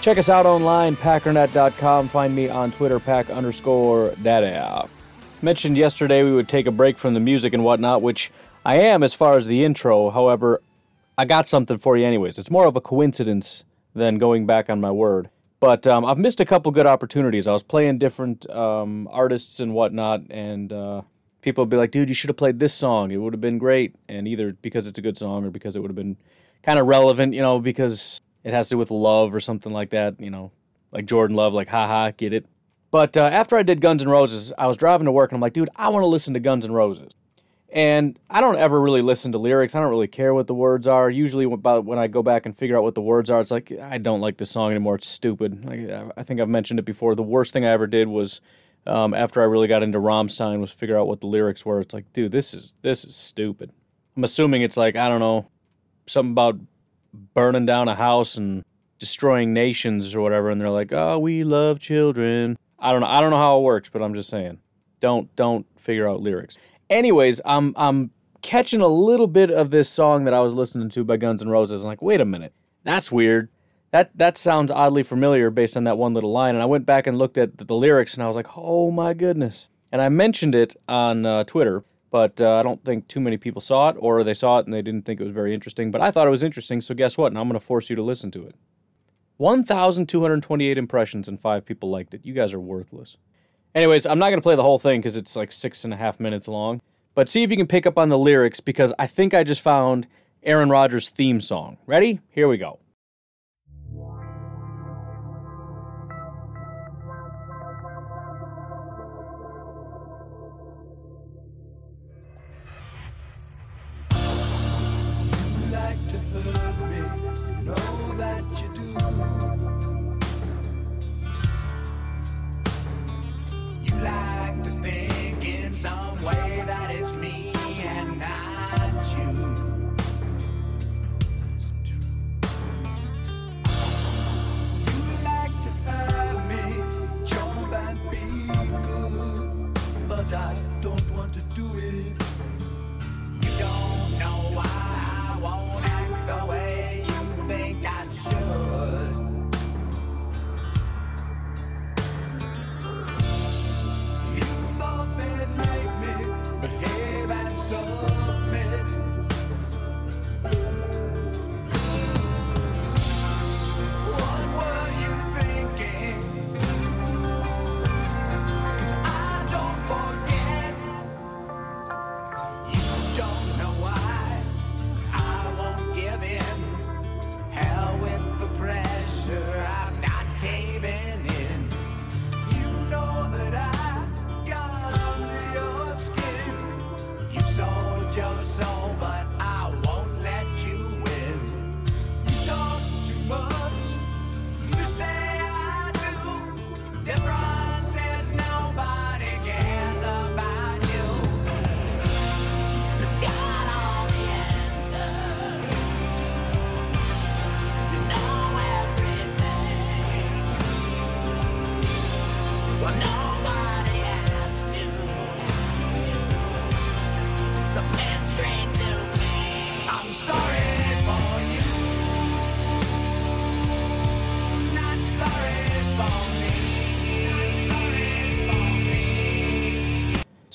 Check us out online, packernet.com. Find me on Twitter, pack underscore daddy. Mentioned yesterday we would take a break from the music and whatnot, which I am as far as the intro. However, I got something for you anyways. It's more of a coincidence than going back on my word. But um, I've missed a couple good opportunities. I was playing different um, artists and whatnot, and uh, people would be like, dude, you should have played this song. It would have been great. And either because it's a good song or because it would have been kind of relevant, you know, because it has to do with love or something like that, you know, like Jordan Love, like, haha, get it. But uh, after I did Guns N' Roses, I was driving to work and I'm like, dude, I want to listen to Guns N' Roses. And I don't ever really listen to lyrics. I don't really care what the words are. Usually, about when I go back and figure out what the words are, it's like I don't like this song anymore. It's stupid. Like, I think I've mentioned it before. The worst thing I ever did was um, after I really got into Rammstein was figure out what the lyrics were. It's like, dude, this is this is stupid. I'm assuming it's like I don't know, something about burning down a house and destroying nations or whatever, and they're like, oh, we love children. I don't know. I don't know how it works, but I'm just saying, don't don't figure out lyrics. Anyways, I'm I'm catching a little bit of this song that I was listening to by Guns N' Roses. I'm like, wait a minute, that's weird that that sounds oddly familiar based on that one little line. And I went back and looked at the, the lyrics, and I was like, oh my goodness. And I mentioned it on uh, Twitter, but uh, I don't think too many people saw it, or they saw it and they didn't think it was very interesting. But I thought it was interesting, so guess what? Now I'm going to force you to listen to it. 1,228 impressions and five people liked it. You guys are worthless. Anyways, I'm not going to play the whole thing because it's like six and a half minutes long. But see if you can pick up on the lyrics because I think I just found Aaron Rodgers' theme song. Ready? Here we go.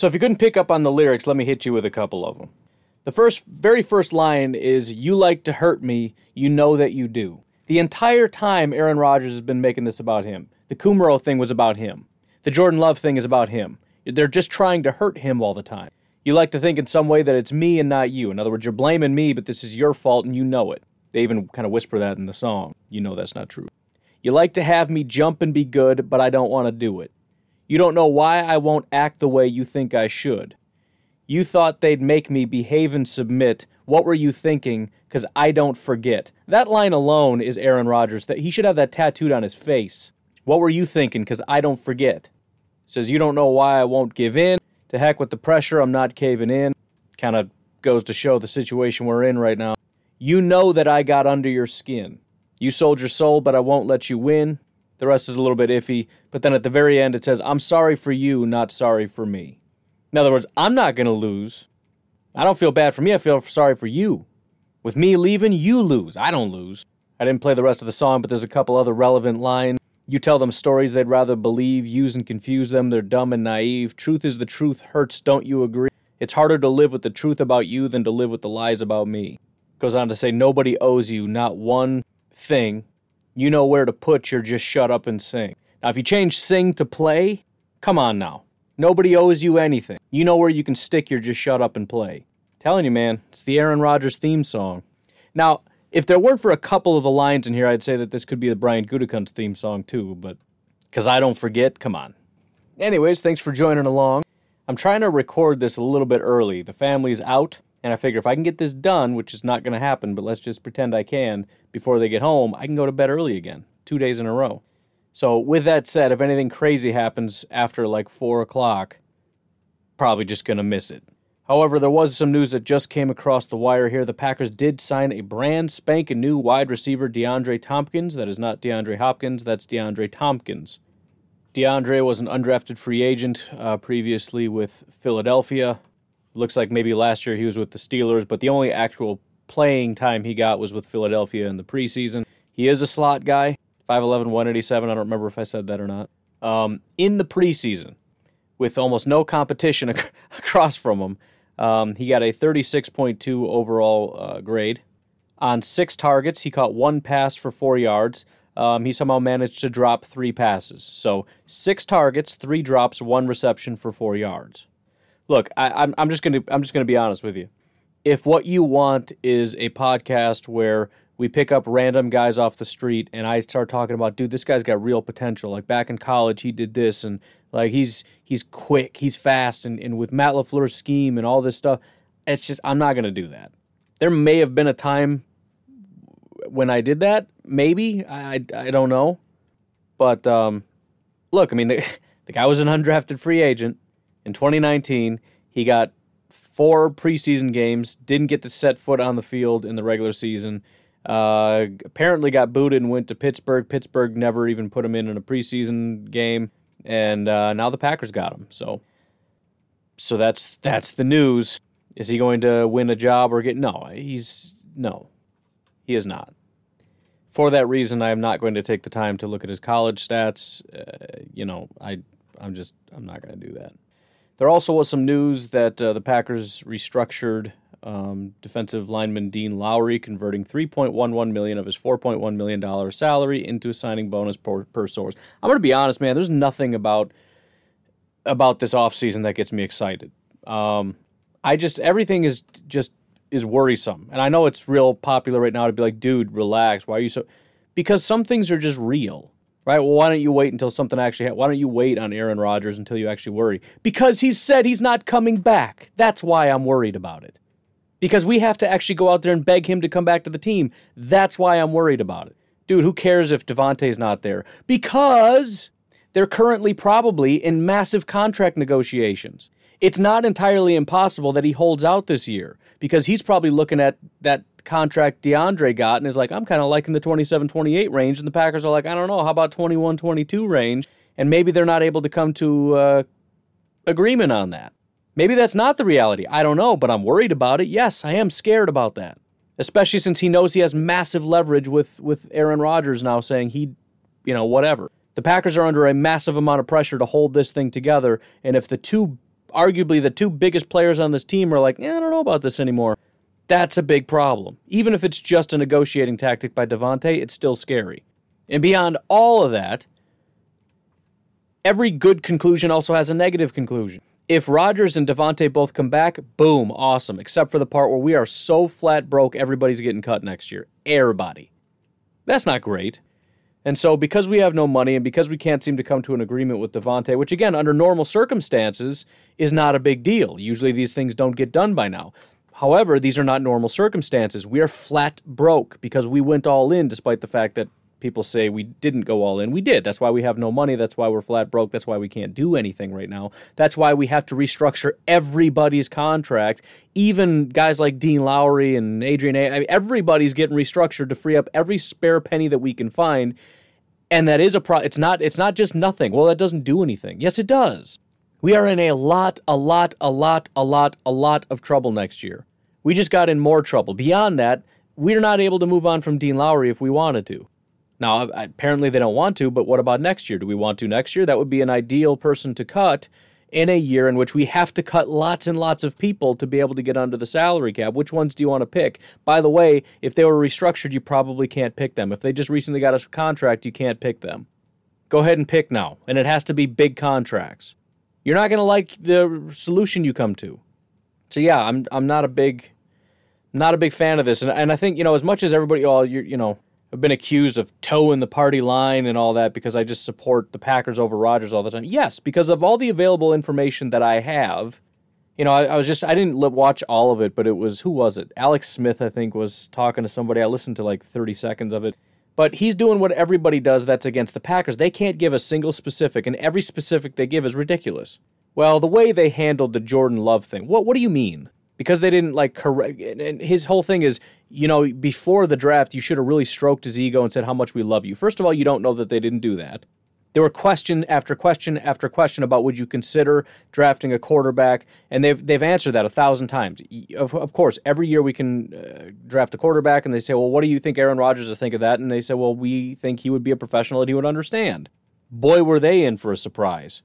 So if you couldn't pick up on the lyrics, let me hit you with a couple of them. The first, very first line is, You like to hurt me, you know that you do. The entire time, Aaron Rodgers has been making this about him. The Kumerow thing was about him. The Jordan Love thing is about him. They're just trying to hurt him all the time. You like to think in some way that it's me and not you. In other words, you're blaming me, but this is your fault and you know it. They even kind of whisper that in the song. You know that's not true. You like to have me jump and be good, but I don't want to do it. You don't know why I won't act the way you think I should. You thought they'd make me behave and submit. What were you thinking? Because I don't forget. That line alone is Aaron Rodgers. That he should have that tattooed on his face. What were you thinking? Because I don't forget. Says, You don't know why I won't give in. To heck with the pressure, I'm not caving in. Kind of goes to show the situation we're in right now. You know that I got under your skin. You sold your soul, but I won't let you win. The rest is a little bit iffy. But then at the very end, it says, I'm sorry for you, not sorry for me. In other words, I'm not going to lose. I don't feel bad for me. I feel sorry for you. With me leaving, you lose. I don't lose. I didn't play the rest of the song, but there's a couple other relevant lines. You tell them stories they'd rather believe, use and confuse them. They're dumb and naive. Truth is the truth hurts, don't you agree? It's harder to live with the truth about you than to live with the lies about me. Goes on to say, nobody owes you not one thing. You know where to put your just shut up and sing. Now, if you change sing to play, come on now. Nobody owes you anything. You know where you can stick your just shut up and play. Telling you, man, it's the Aaron Rodgers theme song. Now, if there weren't for a couple of the lines in here, I'd say that this could be the Brian Gutekunst theme song too, but because I don't forget, come on. Anyways, thanks for joining along. I'm trying to record this a little bit early. The family's out, and I figure if I can get this done, which is not going to happen, but let's just pretend I can before they get home, I can go to bed early again, two days in a row. So, with that said, if anything crazy happens after like 4 o'clock, probably just going to miss it. However, there was some news that just came across the wire here. The Packers did sign a brand spanking new wide receiver, DeAndre Thompkins. That is not DeAndre Hopkins, that's DeAndre Thompkins. DeAndre was an undrafted free agent uh, previously with Philadelphia. Looks like maybe last year he was with the Steelers, but the only actual playing time he got was with Philadelphia in the preseason. He is a slot guy, 5'11, 187. I don't remember if I said that or not. Um, in the preseason, with almost no competition across from him, um, he got a 36.2 overall uh, grade. On six targets, he caught one pass for four yards. Um, he somehow managed to drop three passes. So six targets, three drops, one reception for four yards. Look, I, I'm, I'm just gonna I'm just gonna be honest with you. If what you want is a podcast where we pick up random guys off the street and I start talking about, dude, this guy's got real potential. Like back in college, he did this, and like he's he's quick, he's fast, and, and with Matt LaFleur's scheme and all this stuff, it's just I'm not gonna do that. There may have been a time when I did that, maybe I I don't know, but um, look, I mean the the guy was an undrafted free agent in 2019. He got four preseason games, didn't get to set foot on the field in the regular season. Uh, apparently got booted and went to Pittsburgh. Pittsburgh never even put him in in a preseason game and uh, now the Packers got him. So, so that's that's the news. Is he going to win a job or get? No, he's no, he is not. For that reason, I am not going to take the time to look at his college stats. Uh, you know, I I'm just I'm not going to do that. There also was some news that uh, the Packers restructured um, defensive lineman Dean Lowry, converting 3.11 million of his 4.1 million dollar salary into a signing bonus per, per source. I'm going to be honest, man. There's nothing about about this offseason that gets me excited. Um, I just everything is just is worrisome, and I know it's real popular right now to be like, dude, relax. Why are you so? Because some things are just real right? Well, why don't you wait until something actually? Ha- why don't you wait on Aaron Rodgers until you actually worry? Because he said he's not coming back. That's why I'm worried about it because we have to actually go out there and beg him to come back to the team. That's why I'm worried about it. Dude, who cares if Davante's not there? Because they're currently probably in massive contract negotiations. It's not entirely impossible that he holds out this year because he's probably looking at that contract DeAndre got and is like, I'm kind of liking the 27 28 range. And the Packers are like, I don't know, how about 21 22 range? And maybe they're not able to come to uh, agreement on that. Maybe that's not the reality. I don't know, but I'm worried about it. Yes, I am scared about that. Especially since he knows he has massive leverage with with Aaron Rodgers now saying he, you know, whatever. The Packers are under a massive amount of pressure to hold this thing together, and if the two arguably the two biggest players on this team are like, eh, I don't know about this anymore, that's a big problem. Even if it's just a negotiating tactic by Davante, it's still scary. And beyond all of that, every good conclusion also has a negative conclusion. If Rodgers and Davante both come back, boom, awesome. Except for the part where we are so flat broke, everybody's getting cut next year. Everybody. That's not great. And so, because we have no money and because we can't seem to come to an agreement with Davante, which again, under normal circumstances, is not a big deal. Usually these things don't get done by now. However, these are not normal circumstances. We are flat broke because we went all in despite the fact that people say we didn't go all in. We did. That's why we have no money. That's why we're flat broke. That's why we can't do anything right now. That's why we have to restructure everybody's contract, even guys like Dean Lowry and Adrian A. I mean, everybody's getting restructured to free up every spare penny that we can find. And that is a pro it's not it's not just nothing. Well, that doesn't do anything. Yes, it does. We are in a lot, a lot, a lot, a lot, a lot of trouble next year. We just got in more trouble. Beyond that, we're not able to move on from Dean Lowry if we wanted to. Now, apparently they don't want to, but what about next year? Do we want to next year? That would be an ideal person to cut in a year in which we have to cut lots and lots of people to be able to get under the salary cap. Which ones do you want to pick? By the way, if they were restructured, you probably can't pick them. If they just recently got a contract, you can't pick them. Go ahead and pick now, and it has to be big contracts. You're not going to like the solution you come to. So yeah, I'm I'm not a big not a big fan of this, and and I think you know as much as everybody all you you know I've been accused of toeing the party line and all that because I just support the Packers over Rodgers all the time. Yes, because of all the available information that I have. You know, I, I was just I didn't watch all of it, but it was who was it? Alex Smith, I think, was talking to somebody. I listened to like 30 seconds of it. But he's doing what everybody does that's against the Packers. They can't give a single specific, and every specific they give is ridiculous. Well, the way they handled the Jordan Love thing. What what do you mean? Because they didn't like correct and his whole thing is, you know, before the draft you should have really stroked his ego and said how much we love you. First of all, you don't know that they didn't do that. There were question after question after question about would you consider drafting a quarterback, and they've they've answered that a thousand times. Of, of course, every year we can uh, draft a quarterback, and they say, well, what do you think Aaron Rodgers would think of that? And they say, well, we think he would be a professional and he would understand. Boy, were they in for a surprise.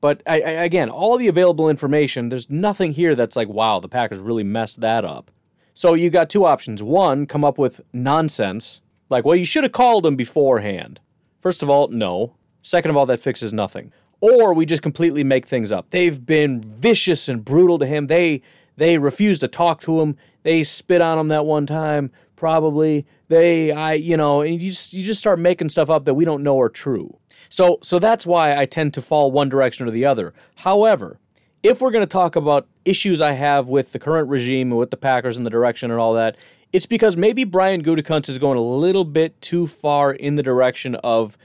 But I, I, again, all the available information, there's nothing here that's like, wow, the Packers really messed that up. So you got two options. One, come up with nonsense, like, well, you should have called him beforehand. First of all, no. Second of all, that fixes nothing. Or we just completely make things up. They've been vicious and brutal to him. They they refuse to talk to him. They spit on him that one time. Probably they, I, you know, and you just you just start making stuff up that we don't know are true. So so that's why I tend to fall one direction or the other. However, if we're going to talk about issues I have with the current regime and with the Packers and the direction and all that, it's because maybe Brian Gutekunst is going a little bit too far in the direction of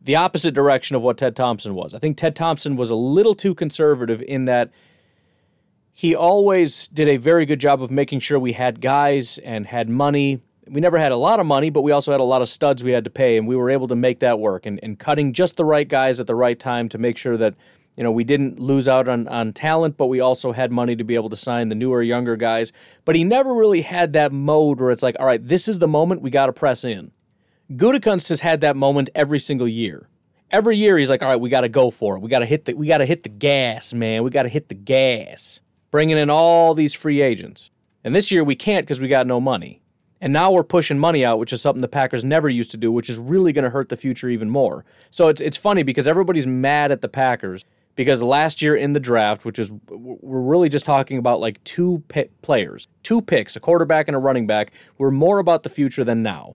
the opposite direction of what Ted Thompson was. I think Ted Thompson was a little too conservative in that he always did a very good job of making sure we had guys and had money we never had a lot of money, but we also had a lot of studs we had to pay, and we were able to make that work and, and cutting just the right guys at the right time to make sure that you know we didn't lose out on, on talent, but we also had money to be able to sign the newer, younger guys. But he never really had that mode where it's like, all right, this is the moment we got to press in. Gutekunst has had that moment every single year. Every year he's like, all right, we got to go for it. We got to hit the we got to hit the gas, man. We got to hit the gas. Bringing in all these free agents. And this year we can't because we got no money. And now we're pushing money out, which is something the Packers never used to do, which is really going to hurt the future even more. So it's it's funny because everybody's mad at the Packers because last year in the draft, which is we're really just talking about like two players, two picks, a quarterback and a running back, were more about the future than now.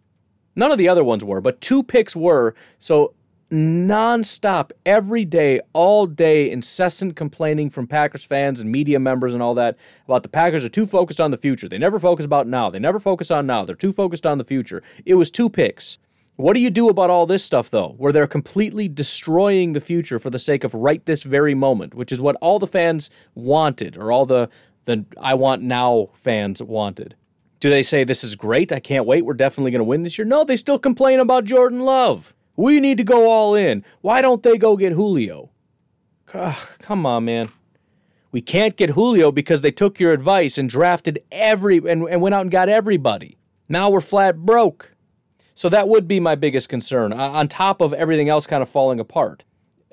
None of the other ones were, but two picks were. So nonstop, every day, all day, incessant complaining from Packers fans and media members and all that about the Packers are too focused on the future. They never focus about now. They never focus on now. They're too focused on the future. It was two picks. What do you do about all this stuff, though, where they're completely destroying the future for the sake of right this very moment, which is what all the fans wanted, or all the, the I want now fans wanted? Do they say, This is great, I can't wait, we're definitely going to win this year? No, they still complain about Jordan Love. We need to go all in. Why don't they go get Julio? Ugh, come on, man. We can't get Julio because they took your advice and drafted every and, and went out and got everybody. Now we're flat broke. So that would be my biggest concern, on top of everything else kind of falling apart.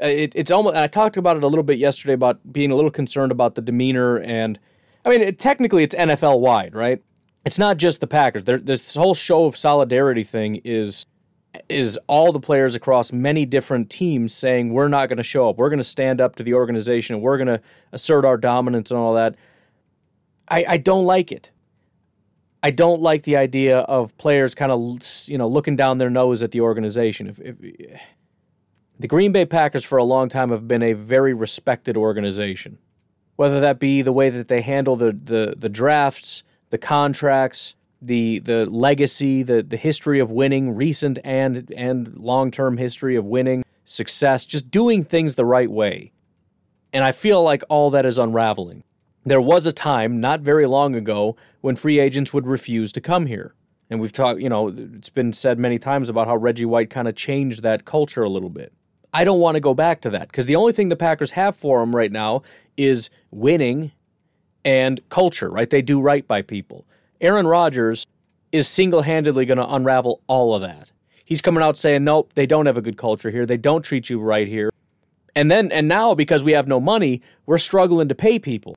Uh, it, it's almost. I talked about it a little bit yesterday about being a little concerned about the demeanor, and I mean, it, technically it's NFL wide, right? It's not just the Packers. There, this whole show of solidarity thing is is all the players across many different teams saying we're not going to show up. We're going to stand up to the organization. We're going to assert our dominance and all that. I, I don't like it. I don't like the idea of players kind of you know looking down their nose at the organization. If, if the Green Bay Packers for a long time have been a very respected organization, whether that be the way that they handle the the, the drafts, the contracts, the the legacy, the the history of winning, recent and and long term history of winning, success, just doing things the right way. And I feel like all that is unraveling. There was a time not very long ago when free agents would refuse to come here. And we've talked, you know, it's been said many times about how Reggie White kind of changed that culture a little bit. I don't want to go back to that because the only thing the Packers have for them right now is winning and culture, right? They do right by people. Aaron Rodgers is single handedly going to unravel all of that. He's coming out saying, nope, they don't have a good culture here. They don't treat you right here. And then, and now because we have no money, we're struggling to pay people.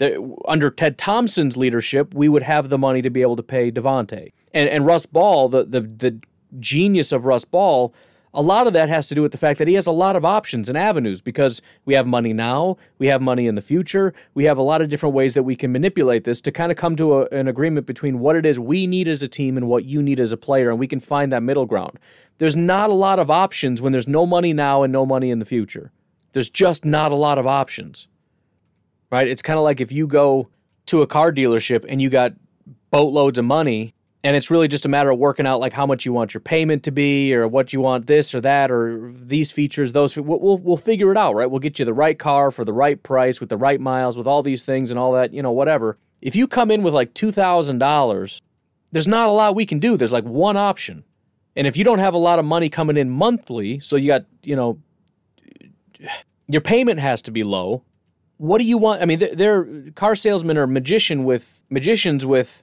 The, under Ted Thompson's leadership, we would have the money to be able to pay Davante. And, and Russ Ball, the, the, the genius of Russ Ball, a lot of that has to do with the fact that he has a lot of options and avenues because we have money now, we have money in the future, we have a lot of different ways that we can manipulate this to kind of come to a, an agreement between what it is we need as a team and what you need as a player, and we can find that middle ground. There's not a lot of options when there's no money now and no money in the future. There's just not a lot of options, right? It's kind of like if you go to a car dealership and you got boatloads of money and it's really just a matter of working out like how much you want your payment to be or what you want this or that or these features those we'll, we'll, we'll figure it out right? We'll get you the right car for the right price with the right miles with all these things and all that you know whatever. If you come in with like $2000 there's not a lot we can do. There's like one option. And if you don't have a lot of money coming in monthly so you got you know your payment has to be low what do you want i mean they're, they're car salesmen are magician with magicians with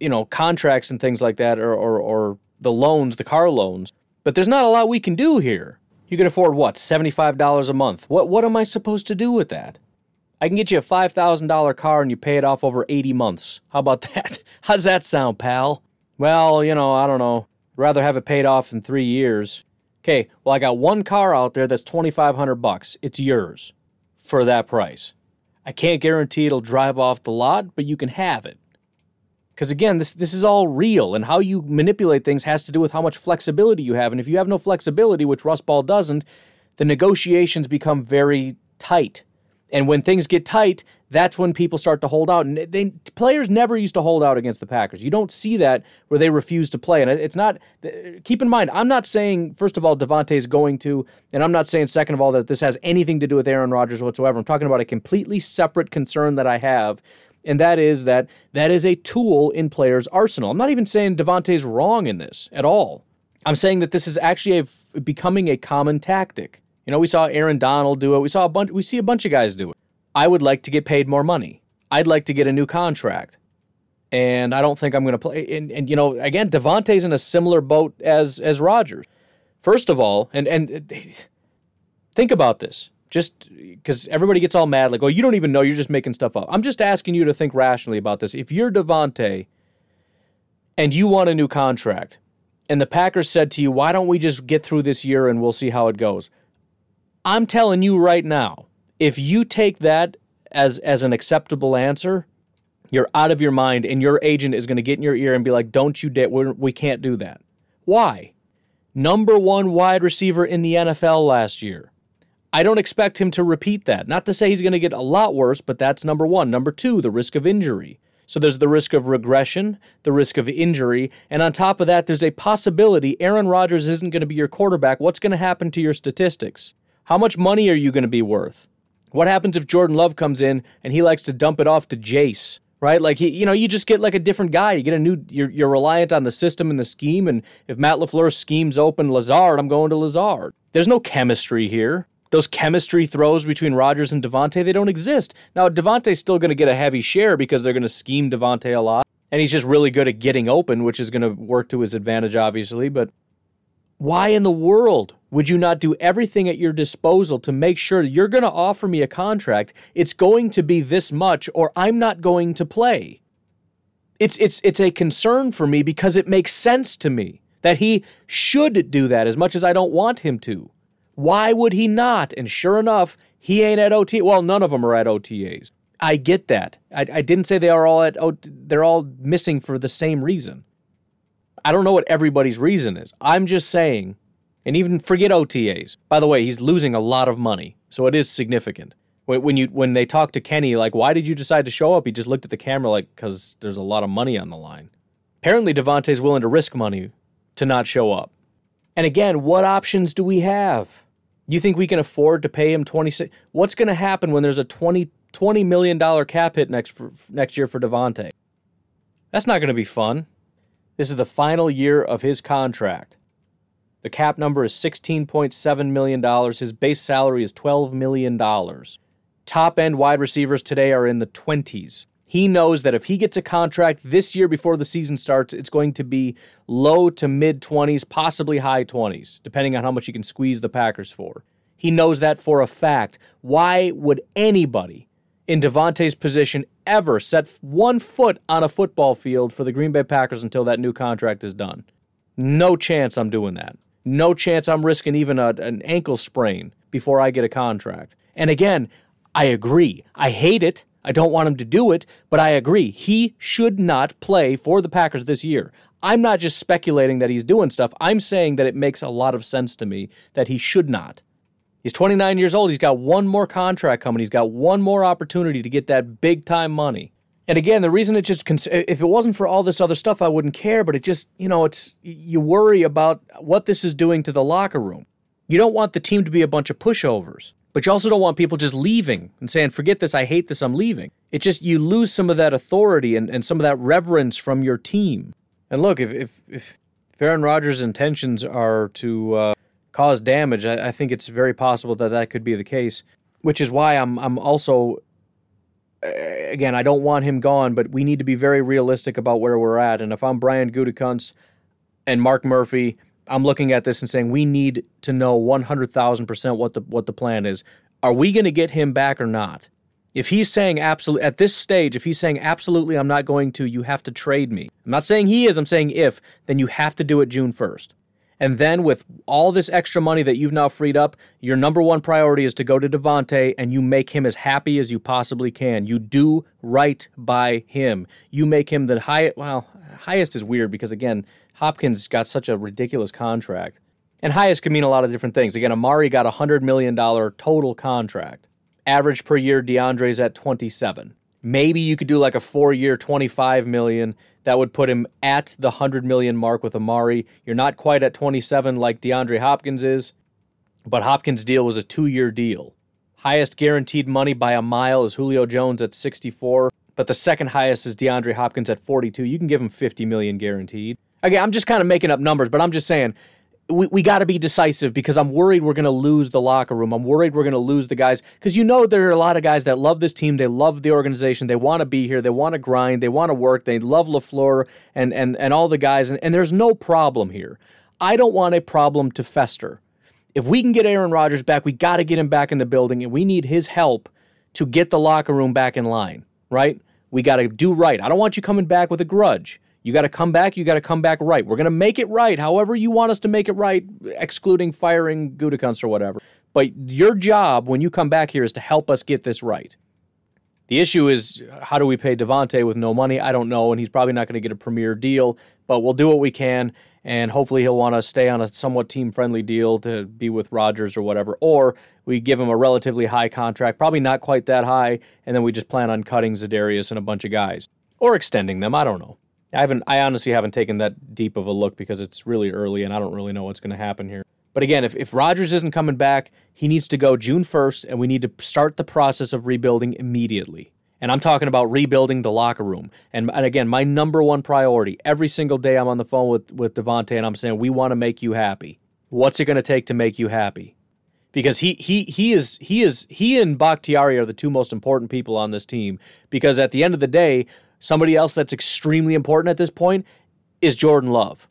you know contracts and things like that, or, or or the loans, the car loans. But there's not a lot we can do here. You can afford what seventy five dollars a month. What what am I supposed to do with that? I can get you a five thousand dollar car and you pay it off over eighty months. How about that? How's that sound, pal? Well, you know, I don't know. rather have it paid off in three years. Okay, well I got one car out there that's twenty five hundred bucks. It's yours for that price. I can't guarantee it'll drive off the lot, but you can have it. Because again, this this is all real, and how you manipulate things has to do with how much flexibility you have. And if you have no flexibility, which Russ Ball doesn't, the negotiations become very tight. And when things get tight, that's when people start to hold out. And they, players never used to hold out against the Packers. You don't see that where they refuse to play. And it's not. Keep in mind, I'm not saying first of all Davante is going to, and I'm not saying second of all that this has anything to do with Aaron Rodgers whatsoever. I'm talking about a completely separate concern that I have and that is that that is a tool in players' arsenal. I'm not even saying Davante's wrong in this at all. I'm saying that this is actually a, becoming a common tactic. You know, we saw Aaron Donald do it. We saw a bunch. We see a bunch of guys do it. I would like to get paid more money. I'd like to get a new contract, and I don't think I'm going to play. And, and you know, again, Davante's in a similar boat as as Rodgers. First of all, and and think about this just because everybody gets all mad, like, oh, you don't even know, you're just making stuff up. I'm just asking you to think rationally about this. If you're Davante and you want a new contract, and the Packers said to you, why don't we just get through this year and we'll see how it goes? I'm telling you right now, if you take that as as an acceptable answer, you're out of your mind, and your agent is going to get in your ear and be like, "Don't you dare! We're, we can not do that." Why? Number one wide receiver in the NFL last year. I don't expect him to repeat that. Not to say he's going to get a lot worse, but that's number one. Number two, the risk of injury. So there's the risk of regression, the risk of injury, and on top of that, there's a possibility Aaron Rodgers isn't going to be your quarterback. What's going to happen to your statistics? How much money are you going to be worth? What happens if Jordan Love comes in and he likes to dump it off to Jace? Right, like he, you know, you just get like a different guy. You get a new. You're, you're reliant on the system and the scheme. And if Matt Lafleur schemes open Lazard, I'm going to Lazard. There's no chemistry here those chemistry throws between Rodgers and Davante, they don't exist. Now, Davante's still going to get a heavy share because they're going to scheme Davante a lot. And he's just really good at getting open, which is going to work to his advantage, obviously. But why in the world would you not do everything at your disposal to make sure you're going to offer me a contract? It's going to be this much, or I'm not going to play. It's, it's, it's a concern for me because it makes sense to me that he should do that as much as I don't want him to. Why would he not? And sure enough, he ain't at OT. Well, none of them are at OTAs. I get that. I, I didn't say they are all at. O- they're all missing for the same reason. I don't know what everybody's reason is. I'm just saying, and even forget OTAs. By the way, he's losing a lot of money, so it is significant. When, you when they talk to Kenny, like, why did you decide to show up? He just looked at the camera like, because there's a lot of money on the line. Apparently, Davante's willing to risk money to not show up. And again, what options do we have? You think we can afford to pay him 26? What's going to happen when there's a 20, $20 million cap hit next, for, next year for Davante? That's not going to be fun. This is the final year of his contract. The cap number is $16.7 million. His base salary is $12 million. Top end wide receivers today are in the 20s. He knows that if he gets a contract this year before the season starts, it's going to be low to mid 20s, possibly high 20s, depending on how much he can squeeze the Packers for. He knows that for a fact. Why would anybody in Davante's position ever set one foot on a football field for the Green Bay Packers until that new contract is done? No chance I'm doing that. No chance I'm risking even a, an ankle sprain before I get a contract. And again, I agree. I hate it. I don't want him to do it, but I agree. He should not play for the Packers this year. I'm not just speculating that he's doing stuff. I'm saying that it makes a lot of sense to me that he should not. He's 29 years old. He's got one more contract coming. He's got one more opportunity to get that big time money. And again, the reason it just if it wasn't for all this other stuff, I wouldn't care. But it just you know, it's you worry about what this is doing to the locker room. You don't want the team to be a bunch of pushovers. But you also don't want people just leaving and saying, forget this, I hate this, I'm leaving. It just, you lose some of that authority and, and some of that reverence from your team. And look, if, if, if Aaron Rodgers' intentions are to uh, cause damage, I, I think it's very possible that that could be the case, which is why I'm, I'm also, again, I don't want him gone, but we need to be very realistic about where we're at. And if I'm Brian Gutekunst and Mark Murphy I'm looking at this and saying we need to know 100,000% what the what the plan is. Are we going to get him back or not? If he's saying absolutely at this stage, if he's saying absolutely I'm not going to, you have to trade me. I'm not saying he is, I'm saying if, then you have to do it June 1st. And then with all this extra money that you've now freed up, your number one priority is to go to Davante and you make him as happy as you possibly can. You do right by him. You make him the highest well, highest is weird because again, Hopkins got such a ridiculous contract. And highest can mean a lot of different things. Again, Amari got a $100 million total contract. Average per year, DeAndre's at 27. Maybe you could do like a four year, 25 million. That would put him at the 100 million mark with Amari. You're not quite at 27 like DeAndre Hopkins is, but Hopkins' deal was a two year deal. Highest guaranteed money by a mile is Julio Jones at 64, but the second highest is DeAndre Hopkins at 42. You can give him 50 million guaranteed. Again, I'm just kind of making up numbers, but I'm just saying we, we got to be decisive because I'm worried we're going to lose the locker room. I'm worried we're going to lose the guys because you know there are a lot of guys that love this team. They love the organization. They want to be here. They want to grind. They want to work. They love LaFleur and, and, and all the guys. And, and there's no problem here. I don't want a problem to fester. If we can get Aaron Rodgers back, we got to get him back in the building and we need his help to get the locker room back in line, right? We got to do right. I don't want you coming back with a grudge. You got to come back. You got to come back right. We're going to make it right, however you want us to make it right, excluding firing Gutekunst or whatever. But your job when you come back here is to help us get this right. The issue is how do we pay Davante with no money? I don't know, and he's probably not going to get a premier deal. But we'll do what we can, and hopefully he'll want to stay on a somewhat team-friendly deal to be with Rodgers or whatever. Or we give him a relatively high contract, probably not quite that high, and then we just plan on cutting Za'Darius and a bunch of guys or extending them. I don't know. I haven't. I honestly haven't taken that deep of a look because it's really early and I don't really know what's going to happen here. But again, if, if Rodgers isn't coming back, he needs to go June 1st, and we need to start the process of rebuilding immediately. And I'm talking about rebuilding the locker room. And, and again, my number one priority every single day I'm on the phone with, with Davante and I'm saying, we want to make you happy. What's it going to take to make you happy? Because he he he is he is he and Bakhtiari are the two most important people on this team. Because at the end of the day, Somebody else that's extremely important at this point is Jordan Love.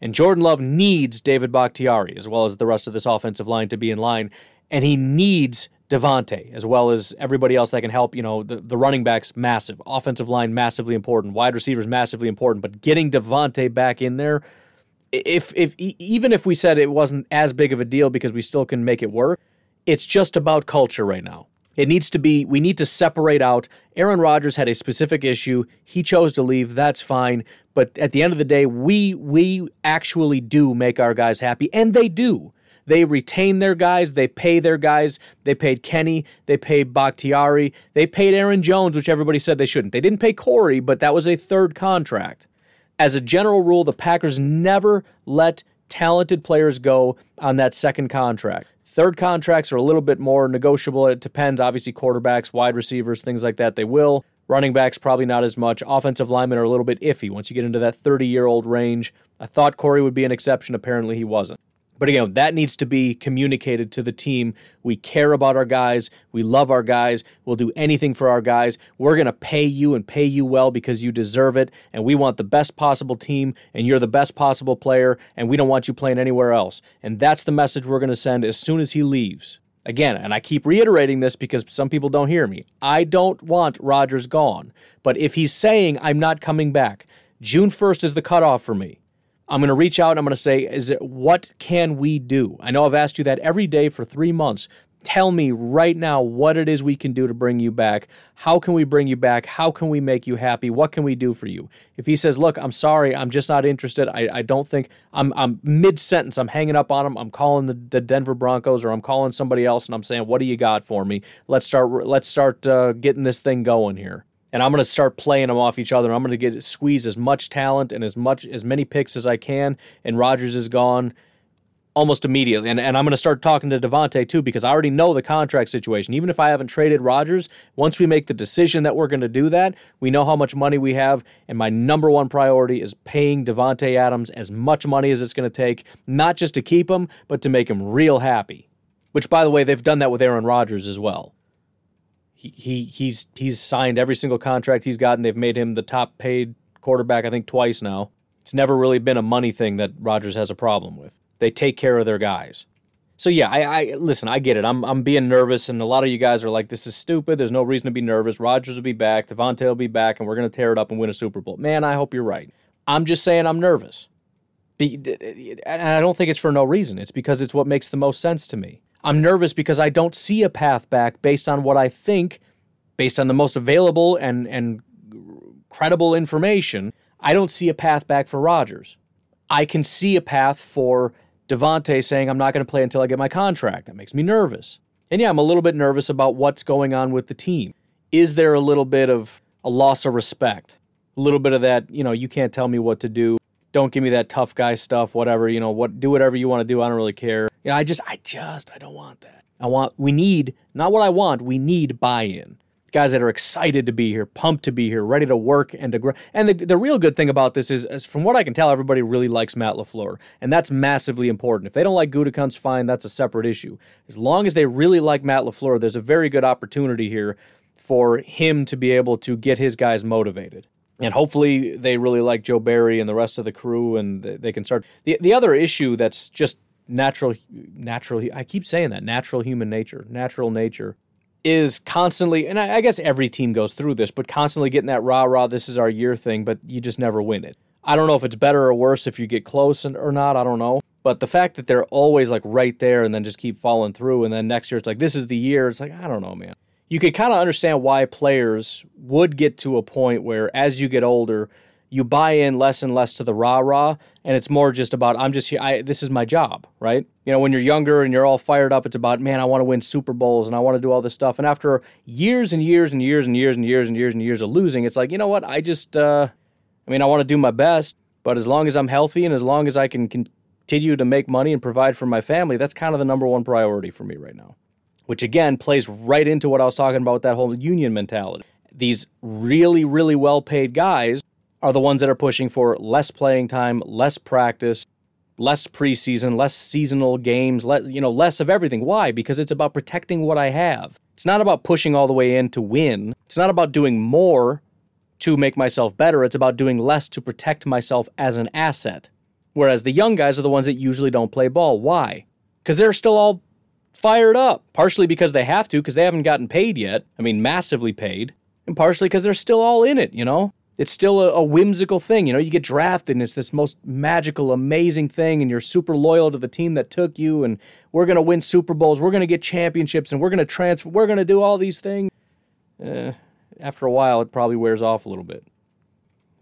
And Jordan Love needs David Bakhtiari as well as the rest of this offensive line to be in line. And he needs Davante as well as everybody else that can help. You know, the, the running backs, massive. Offensive line, massively important. Wide receivers, massively important. But getting Davante back in there, if, if even if we said it wasn't as big of a deal because we still can make it work, it's just about culture right now. It needs to be, we need to separate out. Aaron Rodgers had a specific issue. He chose to leave. That's fine. But at the end of the day, we we actually do make our guys happy, and they do. They retain their guys. They pay their guys. They paid Kenny. They paid Bakhtiari. They paid Aaron Jones, which everybody said they shouldn't. They didn't pay Corey, but that was a third contract. As a general rule, the Packers never let talented players go on that second contract. Third contracts are a little bit more negotiable. It depends, obviously, quarterbacks, wide receivers, things like that. They will. Running backs, probably not as much. Offensive linemen are a little bit iffy once you get into that 30 year old range. I thought Corey would be an exception. Apparently, he wasn't. But again, that needs to be communicated to the team. We care about our guys. We love our guys. We'll do anything for our guys. We're going to pay you and pay you well because you deserve it. And we want the best possible team, and you're the best possible player, and we don't want you playing anywhere else. And that's the message we're going to send as soon as he leaves. Again, and I keep reiterating this because some people don't hear me. I don't want Rodgers gone. But if he's saying, I'm not coming back, June 1st is the cutoff for me. I'm going to reach out and I'm going to say, is it, what can we do? I know I've asked you that every day for three months. Tell me right now what it is we can do to bring you back. How can we bring you back? How can we make you happy? What can we do for you? If he says, "Look, I'm sorry, I'm just not interested. I, I don't think I'm I'm mid sentence. I'm hanging up on him. I'm calling the, the Denver Broncos or I'm calling somebody else and I'm saying, "What do you got for me? Let's start let's start uh, getting this thing going here." And I'm going to start playing them off each other. I'm going to get squeeze as much talent and as much as many picks as I can. And Rodgers is gone almost immediately. And, and I'm going to start talking to Davante too because I already know the contract situation. Even if I haven't traded Rodgers, once we make the decision that we're going to do that, we know how much money we have. And my number one priority is paying Davante Adams as much money as it's going to take, not just to keep him, but to make him real happy. Which, by the way, they've done that with Aaron Rodgers as well. He, he he's he's signed every single contract he's gotten. They've made him the top paid quarterback, I think, twice now. It's never really been a money thing that Rodgers has a problem with. They take care of their guys. So yeah, I, I listen. I get it. I'm I'm being nervous, and a lot of you guys are like, "This is stupid. There's no reason to be nervous. Rodgers will be back. Davante will be back, and we're gonna tear it up and win a Super Bowl." Man, I hope you're right. I'm just saying I'm nervous, and I don't think it's for no reason. It's because it's what makes the most sense to me. I'm nervous because I don't see a path back based on what I think, based on the most available and and credible information. I don't see a path back for Rodgers. I can see a path for Davante saying, I'm not going to play until I get my contract. That makes me nervous. And yeah, I'm a little bit nervous about what's going on with the team. Is there a little bit of a loss of respect? A little bit of that, you know, you can't tell me what to do. Don't give me that tough guy stuff, whatever, you know, what do whatever you want to do. I don't really care. You know, I just I just I don't want that. I want we need not what I want, we need buy-in guys that are excited to be here, pumped to be here, ready to work and to grow. And the, the real good thing about this is, is, from what I can tell, everybody really likes Matt LaFleur. And that's massively important. If they don't like Gutekunst, fine, that's a separate issue. As long as they really like Matt LaFleur, there's a very good opportunity here for him to be able to get his guys motivated. And hopefully they really like Joe Barry and the rest of the crew and they can start. The, the other issue that's just natural, natural, I keep saying that, natural human nature, natural nature is constantly, and I, I guess every team goes through this, but constantly getting that rah rah, this is our year thing, but you just never win it. I don't know if it's better or worse if you get close or not. I don't know. But the fact that they're always like right there and then just keep falling through, and then next year it's like, this is the year, it's like, I don't know, man. You could kind of understand why players would get to a point where as you get older, you buy in less and less to the rah rah, and it's more just about I'm just here. I, this is my job, right? You know, when you're younger and you're all fired up, it's about man, I want to win Super Bowls and I want to do all this stuff. And after years and years and years and years and years and years and years of losing, it's like you know what? I just, uh, I mean, I want to do my best, but as long as I'm healthy and as long as I can continue to make money and provide for my family, that's kind of the number one priority for me right now. Which again plays right into what I was talking about with that whole union mentality. These really, really well paid guys are the ones that are pushing for less playing time, less practice, less preseason, less seasonal games, let, you know, less of everything. Why? Because it's about protecting what I have. It's not about pushing all the way in to win. It's not about doing more to make myself better. It's about doing less to protect myself as an asset. Whereas the young guys are the ones that usually don't play ball. Why? Because they're still all fired up. Partially because they have to, because they haven't gotten paid yet. I mean, massively paid. And partially because they're still all in it, you know? it's still a, a, whimsical thing. You know, you get drafted and it's this most magical, amazing thing, and you're super loyal to the team that took you, and we're going to win Super Bowls, we're going to get championships, and we're going to transfer, we're going to do all these things. Uh, after a while, it probably wears off a little bit.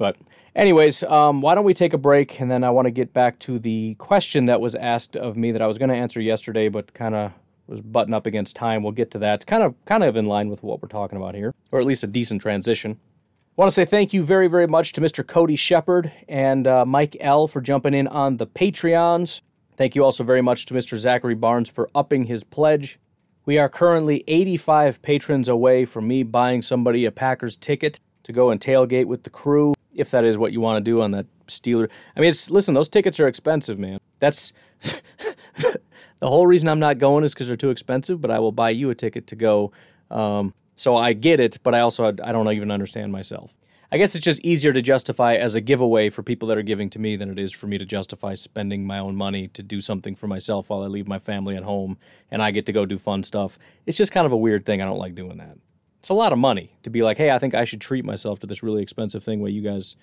But, anyways, um, why don't we take a break, and then I want to get back to the question that was asked of me that I was going to answer yesterday, but kind of was butting up against time. We'll get to that. It's kind of kind of in line with what we're talking about here, or at least a decent transition. I want to say thank you very, very much to Mr. Cody Shepard and uh, Mike L for jumping in on the Patreons. Thank you also very much to Mr. Zachary Barnes for upping his pledge. We are currently 85 patrons away from me buying somebody a Packers ticket to go and tailgate with the crew, if that is what you want to do on that Steeler. I mean, it's, listen, those tickets are expensive, man. That's the whole reason I'm not going is because they're too expensive. But I will buy you a ticket to go. Um, so I get it, but I also I don't even understand myself. I guess it's just easier to justify as a giveaway for people that are giving to me than it is for me to justify spending my own money to do something for myself while I leave my family at home and I get to go do fun stuff. It's just kind of a weird thing. I don't like doing that. It's a lot of money to be like, hey, I think I should treat myself to this really expensive thing where you guys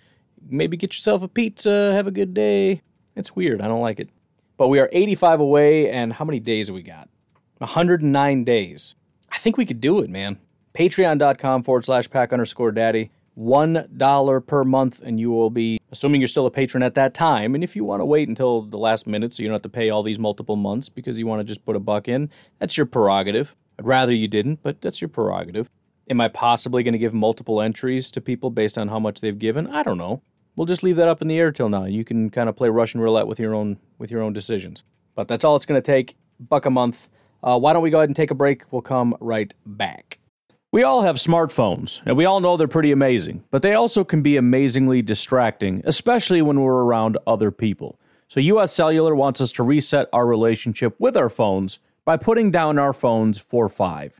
maybe get yourself a pizza, have a good day. It's weird. I don't like it. But we are 85 away, and how many days have we got? 109 days. I think we could do it, man patreon.com forward slash pack underscore daddy. $1 per month, and you will be, assuming you're still a patron at that time. And if you want to wait until the last minute so you don't have to pay all these multiple months because you want to just put a buck in, that's your prerogative. I'd rather you didn't, but that's your prerogative. Am I possibly going to give multiple entries to people based on how much they've given? I don't know. We'll just leave that up in the air till now. You can kind of play Russian roulette with your own with your own decisions. But that's all it's going to take. Buck a month. Uh, why don't we go ahead and take a break? We'll come right back. We all have smartphones, and we all know they're pretty amazing, but they also can be amazingly distracting, especially when we're around other people. So, US Cellular wants us to reset our relationship with our phones by putting down our phones for five.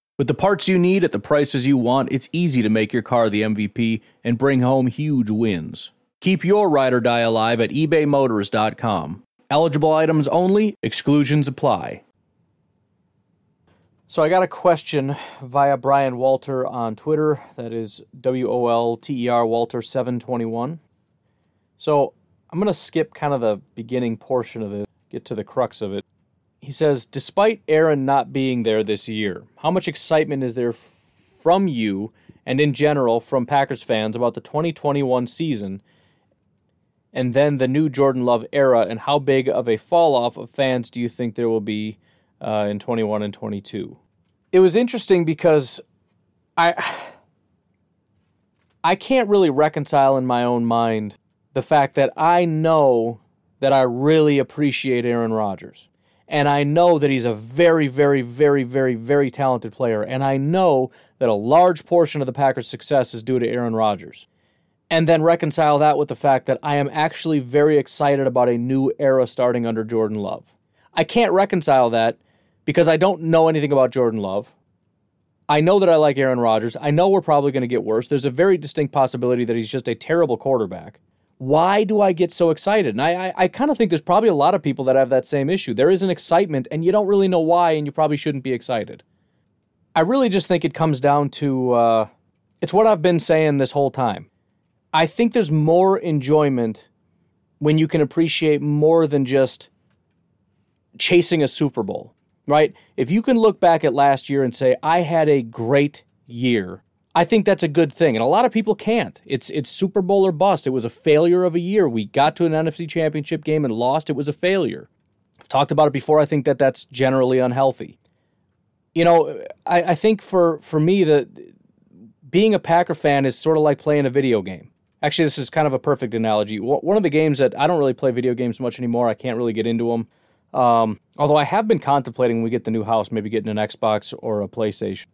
With the parts you need at the prices you want, it's easy to make your car the MVP and bring home huge wins. Keep your ride or die alive at ebaymotors.com. Eligible items only, exclusions apply. So I got a question via Brian Wolter on Twitter. That is W O L T E R Wolter 721. So I'm going to skip kind of the beginning portion of it, get to the crux of it. He says, Despite Aaron not being there this year, how much excitement is there from you and in general from Packers fans about the 2021 season and then the new Jordan Love era, and how big of a fall off of fans do you think there will be uh, in 21 and 22? It was interesting because I. I can't really reconcile in my own mind the fact that I know that I really appreciate Aaron Rodgers. And I know that he's a very, very, very, very, very talented player. And I know that a large portion of the Packers' success is due to Aaron Rodgers. And then reconcile that with the fact that I am actually very excited about a new era starting under Jordan Love. I can't reconcile that because I don't know anything about Jordan Love. I know that I like Aaron Rodgers. I know we're probably going to get worse. There's a very distinct possibility that he's just a terrible quarterback why do I get so excited? And I, I, I kind of think there's probably a lot of people that have that same issue. There is an excitement, and you don't really know why, and you probably shouldn't be excited. I really just think it comes down to uh, it's what I've been saying this whole time. I think there's more enjoyment when you can appreciate more than just chasing a Super Bowl, right? If you can look back at last year and say, I had a great year I think that's a good thing, and a lot of people can't. It's it's Super Bowl or bust. It was a failure of a year. We got to an NFC Championship game and lost. It was a failure. I've talked about it before. I think that that's generally unhealthy. You know, I, I think for for me that being a Packer fan is sort of like playing a video game. Actually, this is kind of a perfect analogy. One of the games that I don't really play video games much anymore. I can't really get into them. Um, although I have been contemplating when we get the new house, maybe getting an Xbox or a PlayStation.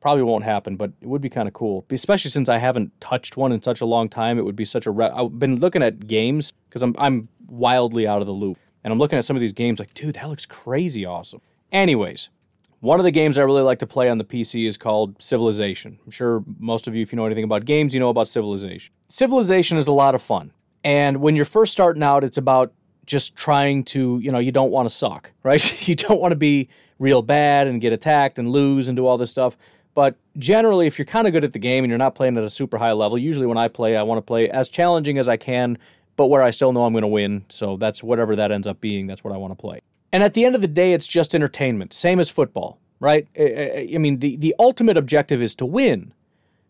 Probably won't happen, but it would be kind of cool, especially since I haven't touched one in such a long time. It would be such a. Re- I've been looking at games because I'm I'm wildly out of the loop, and I'm looking at some of these games like, dude, that looks crazy awesome. Anyways, one of the games I really like to play on the PC is called Civilization. I'm sure most of you, if you know anything about games, you know about Civilization. Civilization is a lot of fun, and when you're first starting out, it's about just trying to, you know, you don't want to suck, right? you don't want to be real bad and get attacked and lose and do all this stuff. But generally, if you're kind of good at the game and you're not playing at a super high level, usually when I play, I want to play as challenging as I can, but where I still know I'm going to win. So that's whatever that ends up being, that's what I want to play. And at the end of the day, it's just entertainment, same as football, right? I mean, the, the ultimate objective is to win.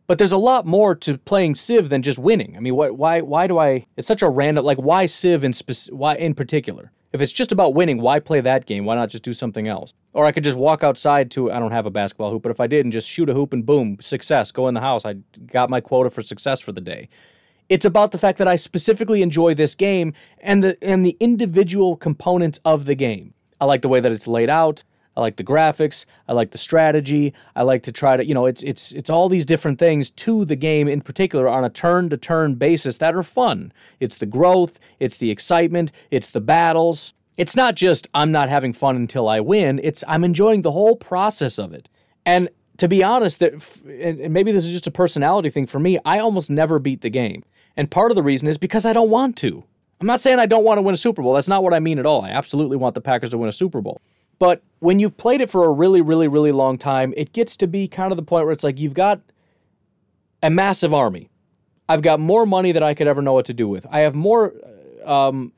But there's a lot more to playing Civ than just winning. I mean, why why why do I? It's such a random like why Civ in spec, why in particular? If it's just about winning, why play that game? Why not just do something else? Or I could just walk outside to, I don't have a basketball hoop, but if I did and just shoot a hoop and boom, success, go in the house. I got my quota for success for the day. It's about the fact that I specifically enjoy this game and the and the individual components of the game. I like the way that it's laid out. I like the graphics. I like the strategy. I like to try to, you know, it's it's it's all these different things to the game in particular on a turn-to-turn basis that are fun. It's the growth, it's the excitement, it's the battles. It's not just I'm not having fun until I win. It's I'm enjoying the whole process of it. And to be honest, that and maybe this is just a personality thing for me, I almost never beat the game. And part of the reason is because I don't want to. I'm not saying I don't want to win a Super Bowl. That's not what I mean at all. I absolutely want the Packers to win a Super Bowl. But when you've played it for a really, really, really long time, it gets to be kind of the point where it's like you've got a massive army. I've got more money than I could ever know what to do with. I have more um,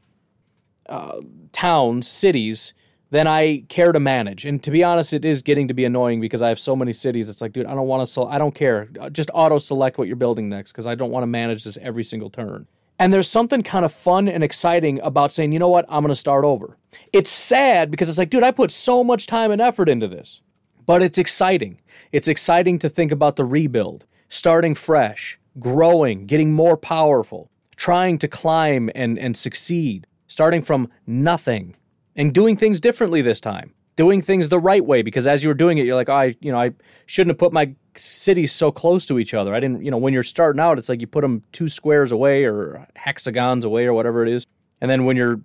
uh, towns, cities than I care to manage. And to be honest, it is getting to be annoying because I have so many cities. It's like, dude, I don't want to. Sell I don't care. Just auto select what you're building next because I don't want to manage this every single turn. And there's something kind of fun and exciting about saying, you know what, I'm going to start over. It's sad because it's like, dude, I put so much time and effort into this. But it's exciting. It's exciting to think about the rebuild, starting fresh, growing, getting more powerful, trying to climb and, and succeed, starting from nothing and doing things differently this time doing things the right way because as you were doing it you're like oh, I you know I shouldn't have put my cities so close to each other. I didn't, you know, when you're starting out, it's like you put them two squares away or hexagons away or whatever it is. And then when you're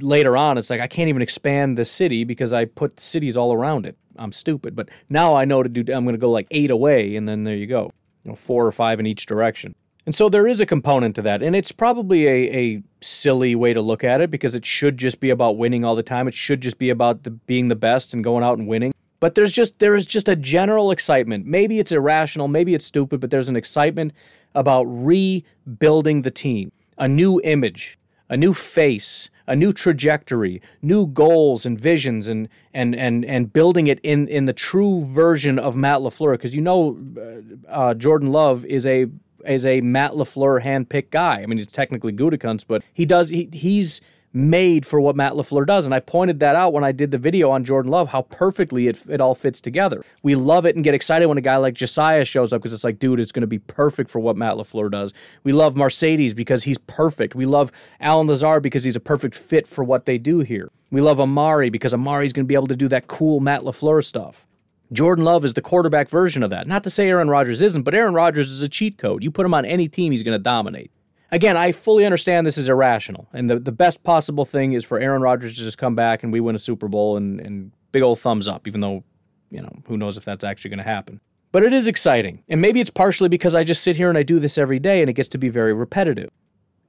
later on, it's like I can't even expand the city because I put cities all around it. I'm stupid. But now I know to do, I'm going to go like eight away and then there you go, you know, four or five in each direction. And so there is a component to that. And it's probably a, a silly way to look at it because it should just be about winning all the time. It should just be about the, being the best and going out and winning. But there's just there is just a general excitement. Maybe it's irrational, maybe it's stupid, but there's an excitement about rebuilding the team, a new image, a new face, a new trajectory, new goals and visions, and and and and building it in in the true version of Matt LaFleur. Because you know, uh, uh, Jordan Love is a is a Matt LaFleur handpicked guy. I mean, he's technically Gutekunst, but he does he he's made for what Matt LaFleur does. And I pointed that out when I did the video on Jordan Love, how perfectly it, it all fits together. We love it and get excited when a guy like Josiah shows up because it's like, dude, it's going to be perfect for what Matt LaFleur does. We love Marcedes because he's perfect. We love Allen Lazard because he's a perfect fit for what they do here. We love Amari because Amari's going to be able to do that cool Matt LaFleur stuff. Jordan Love is the quarterback version of that. Not to say Aaron Rodgers isn't, but Aaron Rodgers is a cheat code. You put him on any team, he's going to dominate again, I fully understand this is irrational. And the, the best possible thing is for Aaron Rodgers to just come back and we win a Super Bowl and, and big old thumbs up, even though, you know, who knows if that's actually going to happen. But it is exciting. And maybe it's partially because I just sit here and I do this every day and it gets to be very repetitive.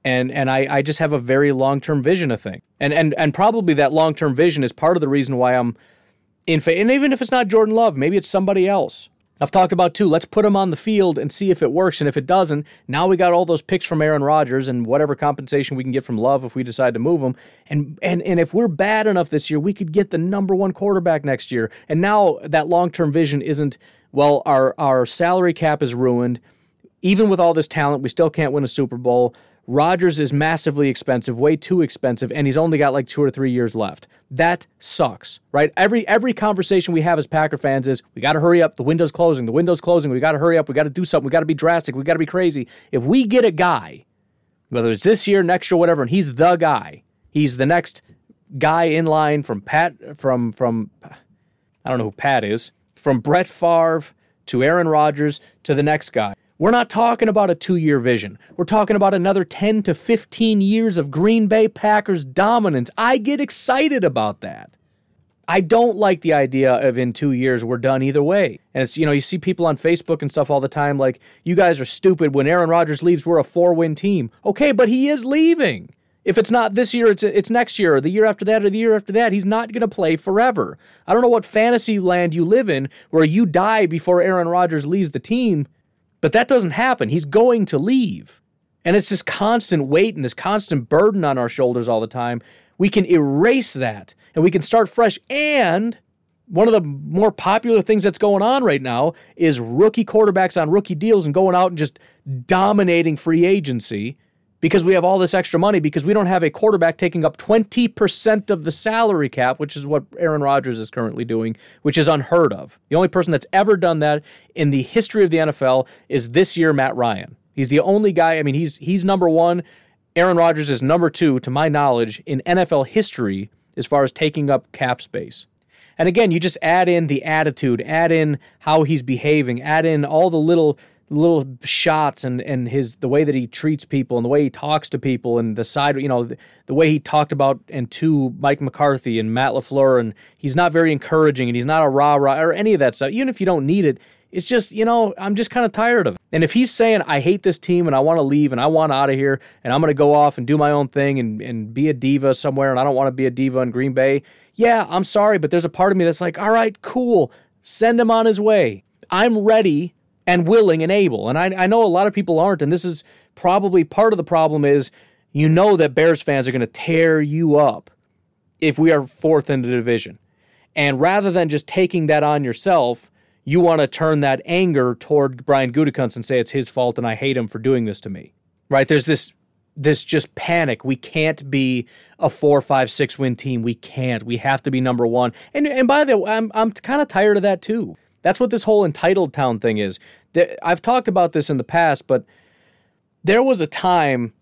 And and I, I just have a very long term vision of things. And and and probably that long term vision is part of the reason why I'm in fa- and even if it's not Jordan Love, maybe it's somebody else. I've talked about too. Let's put him on the field and see if it works. And if it doesn't, now we got all those picks from Aaron Rodgers and whatever compensation we can get from Love if we decide to move him. And and and if we're bad enough this year, we could get the number one quarterback next year. And now that long term vision isn't well. Our our salary cap is ruined. Even with all this talent, we still can't win a Super Bowl. Rodgers is massively expensive, way too expensive, and he's only got like two or three years left. That sucks, right? Every every conversation we have as Packer fans is we got to hurry up. The window's closing. The window's closing. We got to hurry up. We got to do something. We got to be drastic. We got to be crazy. If we get a guy, whether it's this year, next year, whatever, and he's the guy, he's the next guy in line from Pat from from I don't know who Pat is from Brett Favre to Aaron Rodgers to the next guy. We're not talking about a two year vision. We're talking about another 10 to 15 years of Green Bay Packers dominance. I get excited about that. I don't like the idea of in two years we're done either way. And it's, you know, you see people on Facebook and stuff all the time like, you guys are stupid. When Aaron Rodgers leaves, we're a four win team. Okay, but he is leaving. If it's not this year, it's it's next year, or the year after that, or the year after that. He's not going to play forever. I don't know what fantasy land you live in where you die before Aaron Rodgers leaves the team but that doesn't happen. He's going to leave. And it's this constant weight and this constant burden on our shoulders all the time. We can erase that and we can start fresh. And one of the more popular things that's going on right now is rookie quarterbacks on rookie deals and going out and just dominating free agency because we have all this extra money because we don't have a quarterback taking up 20% of the salary cap, which is what Aaron Rodgers is currently doing, which is unheard of. The only person that's ever done that in the history of the NFL is this year Matt Ryan. He's the only guy, I mean, he's he's number 1. Aaron Rodgers is number 2 to my knowledge in NFL history as far as taking up cap space. And again, you just add in the attitude, add in how he's behaving, add in all the little little shots and and his the way that he treats people and the way he talks to people and the side you know the, the way he talked about and to Mike McCarthy and Matt LaFleur and he's not very encouraging and he's not a rah rah or any of that stuff. Even if you don't need it it's just you know I'm just kind of tired of it. And if he's saying I hate this team and I want to leave and I want out of here and I'm going to go off and do my own thing and and be a diva somewhere and I don't want to be a diva in Green Bay yeah I'm sorry but there's a part of me that's like all right cool. Send him on his way. I'm ready and willing and able. And I, I know a lot of people aren't, and this is probably part of the problem is you know that Bears fans are going to tear you up if we are fourth in the division. And rather than just taking that on yourself, you want to turn that anger toward Brian Gutekunst and say it's his fault and I hate him for doing this to me. Right? There's this this just panic. We can't be a four, five, six win team. We can't. We have to be number one. And and by the way, I'm I'm kind of tired of that too. That's what this whole entitled town thing is. I've talked about this in the past, but there was a time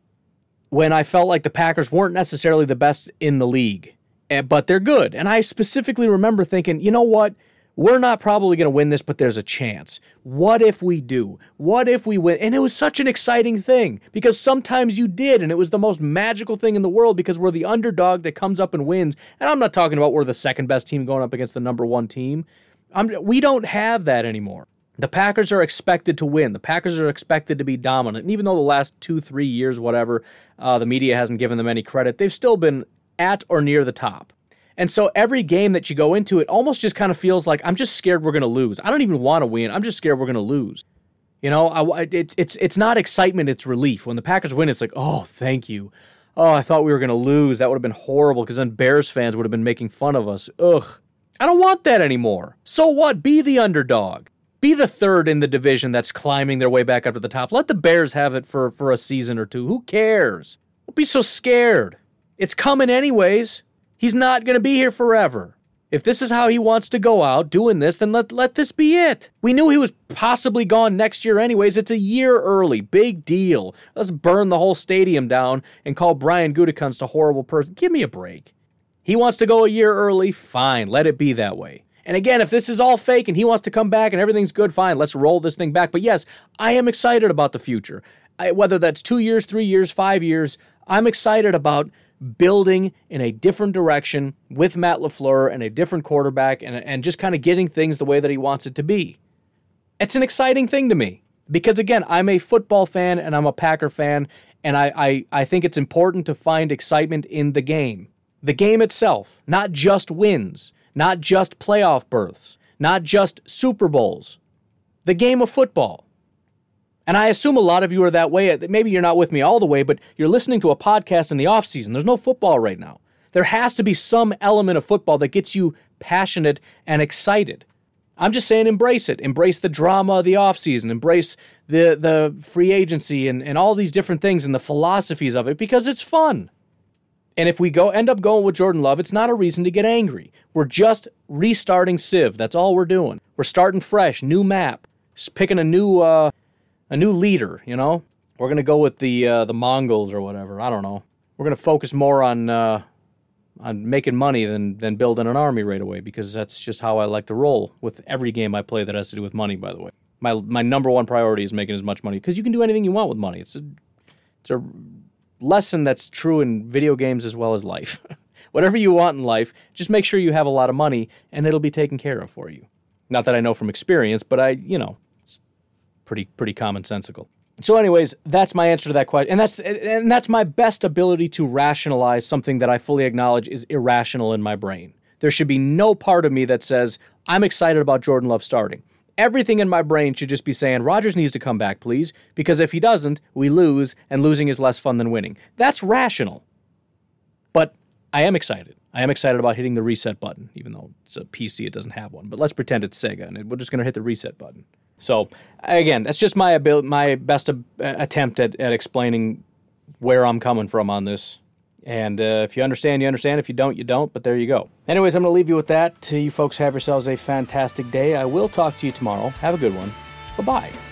when I felt like the Packers weren't necessarily the best in the league, eh, but they're good. And I specifically remember thinking, you know what? We're not probably going to win this, but there's a chance. What if we do? What if we win? And it was such an exciting thing because sometimes you did, and it was the most magical thing in the world because we're the underdog that comes up and wins. And I'm not talking about we're the second best team going up against the number one team. I'm, we don't have that anymore. The Packers are expected to win. The Packers are expected to be dominant. And even though the last two, three years, whatever, uh, the media hasn't given them any credit, they've still been at or near the top. And so every game that you go into, it almost just kind of feels like I'm just scared we're going to lose. I don't even want to win. I'm just scared we're going to lose. You know, I, it, it's it's not excitement, it's relief. When the Packers win, it's like, oh, thank you. Oh, I thought we were going to lose. That would have been horrible because then Bears fans would have been making fun of us. Ugh. I don't want that anymore. So what? Be the underdog. Be the third in the division that's climbing their way back up to the top. Let the Bears have it for, for a season or two. Who cares? Don't be so scared. It's coming anyways. He's not going to be here forever. If this is how he wants to go out doing this, then let, let this be it. We knew he was possibly gone next year, anyways. It's a year early. Big deal. Let's burn the whole stadium down and call Brian Gutekunst a horrible person. Give me a break. He wants to go a year early, fine, let it be that way. And again, if this is all fake and he wants to come back and everything's good, fine, let's roll this thing back. But yes, I am excited about the future. I, whether that's two years, three years, five years, I'm excited about building in a different direction with Matt LaFleur and a different quarterback and, and just kind of getting things the way that he wants it to be. It's an exciting thing to me because, again, I'm a football fan and I'm a Packer fan And I, I, I think it's important to find excitement in the game. The game itself, not just wins, not just playoff berths, not just Super Bowls. The game of football. And I assume a lot of you are that way. Maybe you're not with me all the way, but you're listening to a podcast in the off season. There's no football right now. There has to be some element of football that gets you passionate and excited. I'm just saying embrace it. Embrace the drama of the offseason. Embrace the the free agency and, and all these different things and the philosophies of it because it's fun. And if we go end up going with Jordan Love, it's not a reason to get angry. We're just restarting Civ. That's all we're doing. We're starting fresh, new map, picking a new uh, a new leader. You know, we're gonna go with the uh, the Mongols or whatever. I don't know. We're gonna focus more on uh, on making money than than building an army right away because that's just how I like to roll with every game I play that has to do with money. By the way, my my number one priority is making as much money because you can do anything you want with money. It's a it's a lesson that's true in video games as well as life. Whatever you want in life, just make sure you have a lot of money and it'll be taken care of for you. Not that I know from experience, but I, you know, it's pretty pretty commonsensical. So, anyways, that's my answer to that question, and that's and that's my best ability to rationalize something that I fully acknowledge is irrational in my brain. There should be no part of me that says I'm excited about Jordan Love starting. Everything in my brain should just be saying Rodgers needs to come back, please, because if he doesn't, we lose, and losing is less fun than winning. That's rational. But I am excited. I am excited about hitting the reset button, even though it's a PC, it doesn't have one. But let's pretend it's Sega, and we're just going to hit the reset button. So again, that's just my ability, my best uh, attempt at, at explaining where I'm coming from on this. And uh, if you understand, you understand. If you don't, you don't. But there you go. Anyways, I'm going to leave you with that. You folks have yourselves a fantastic day. I will talk to you tomorrow. Have a good one. Bye bye.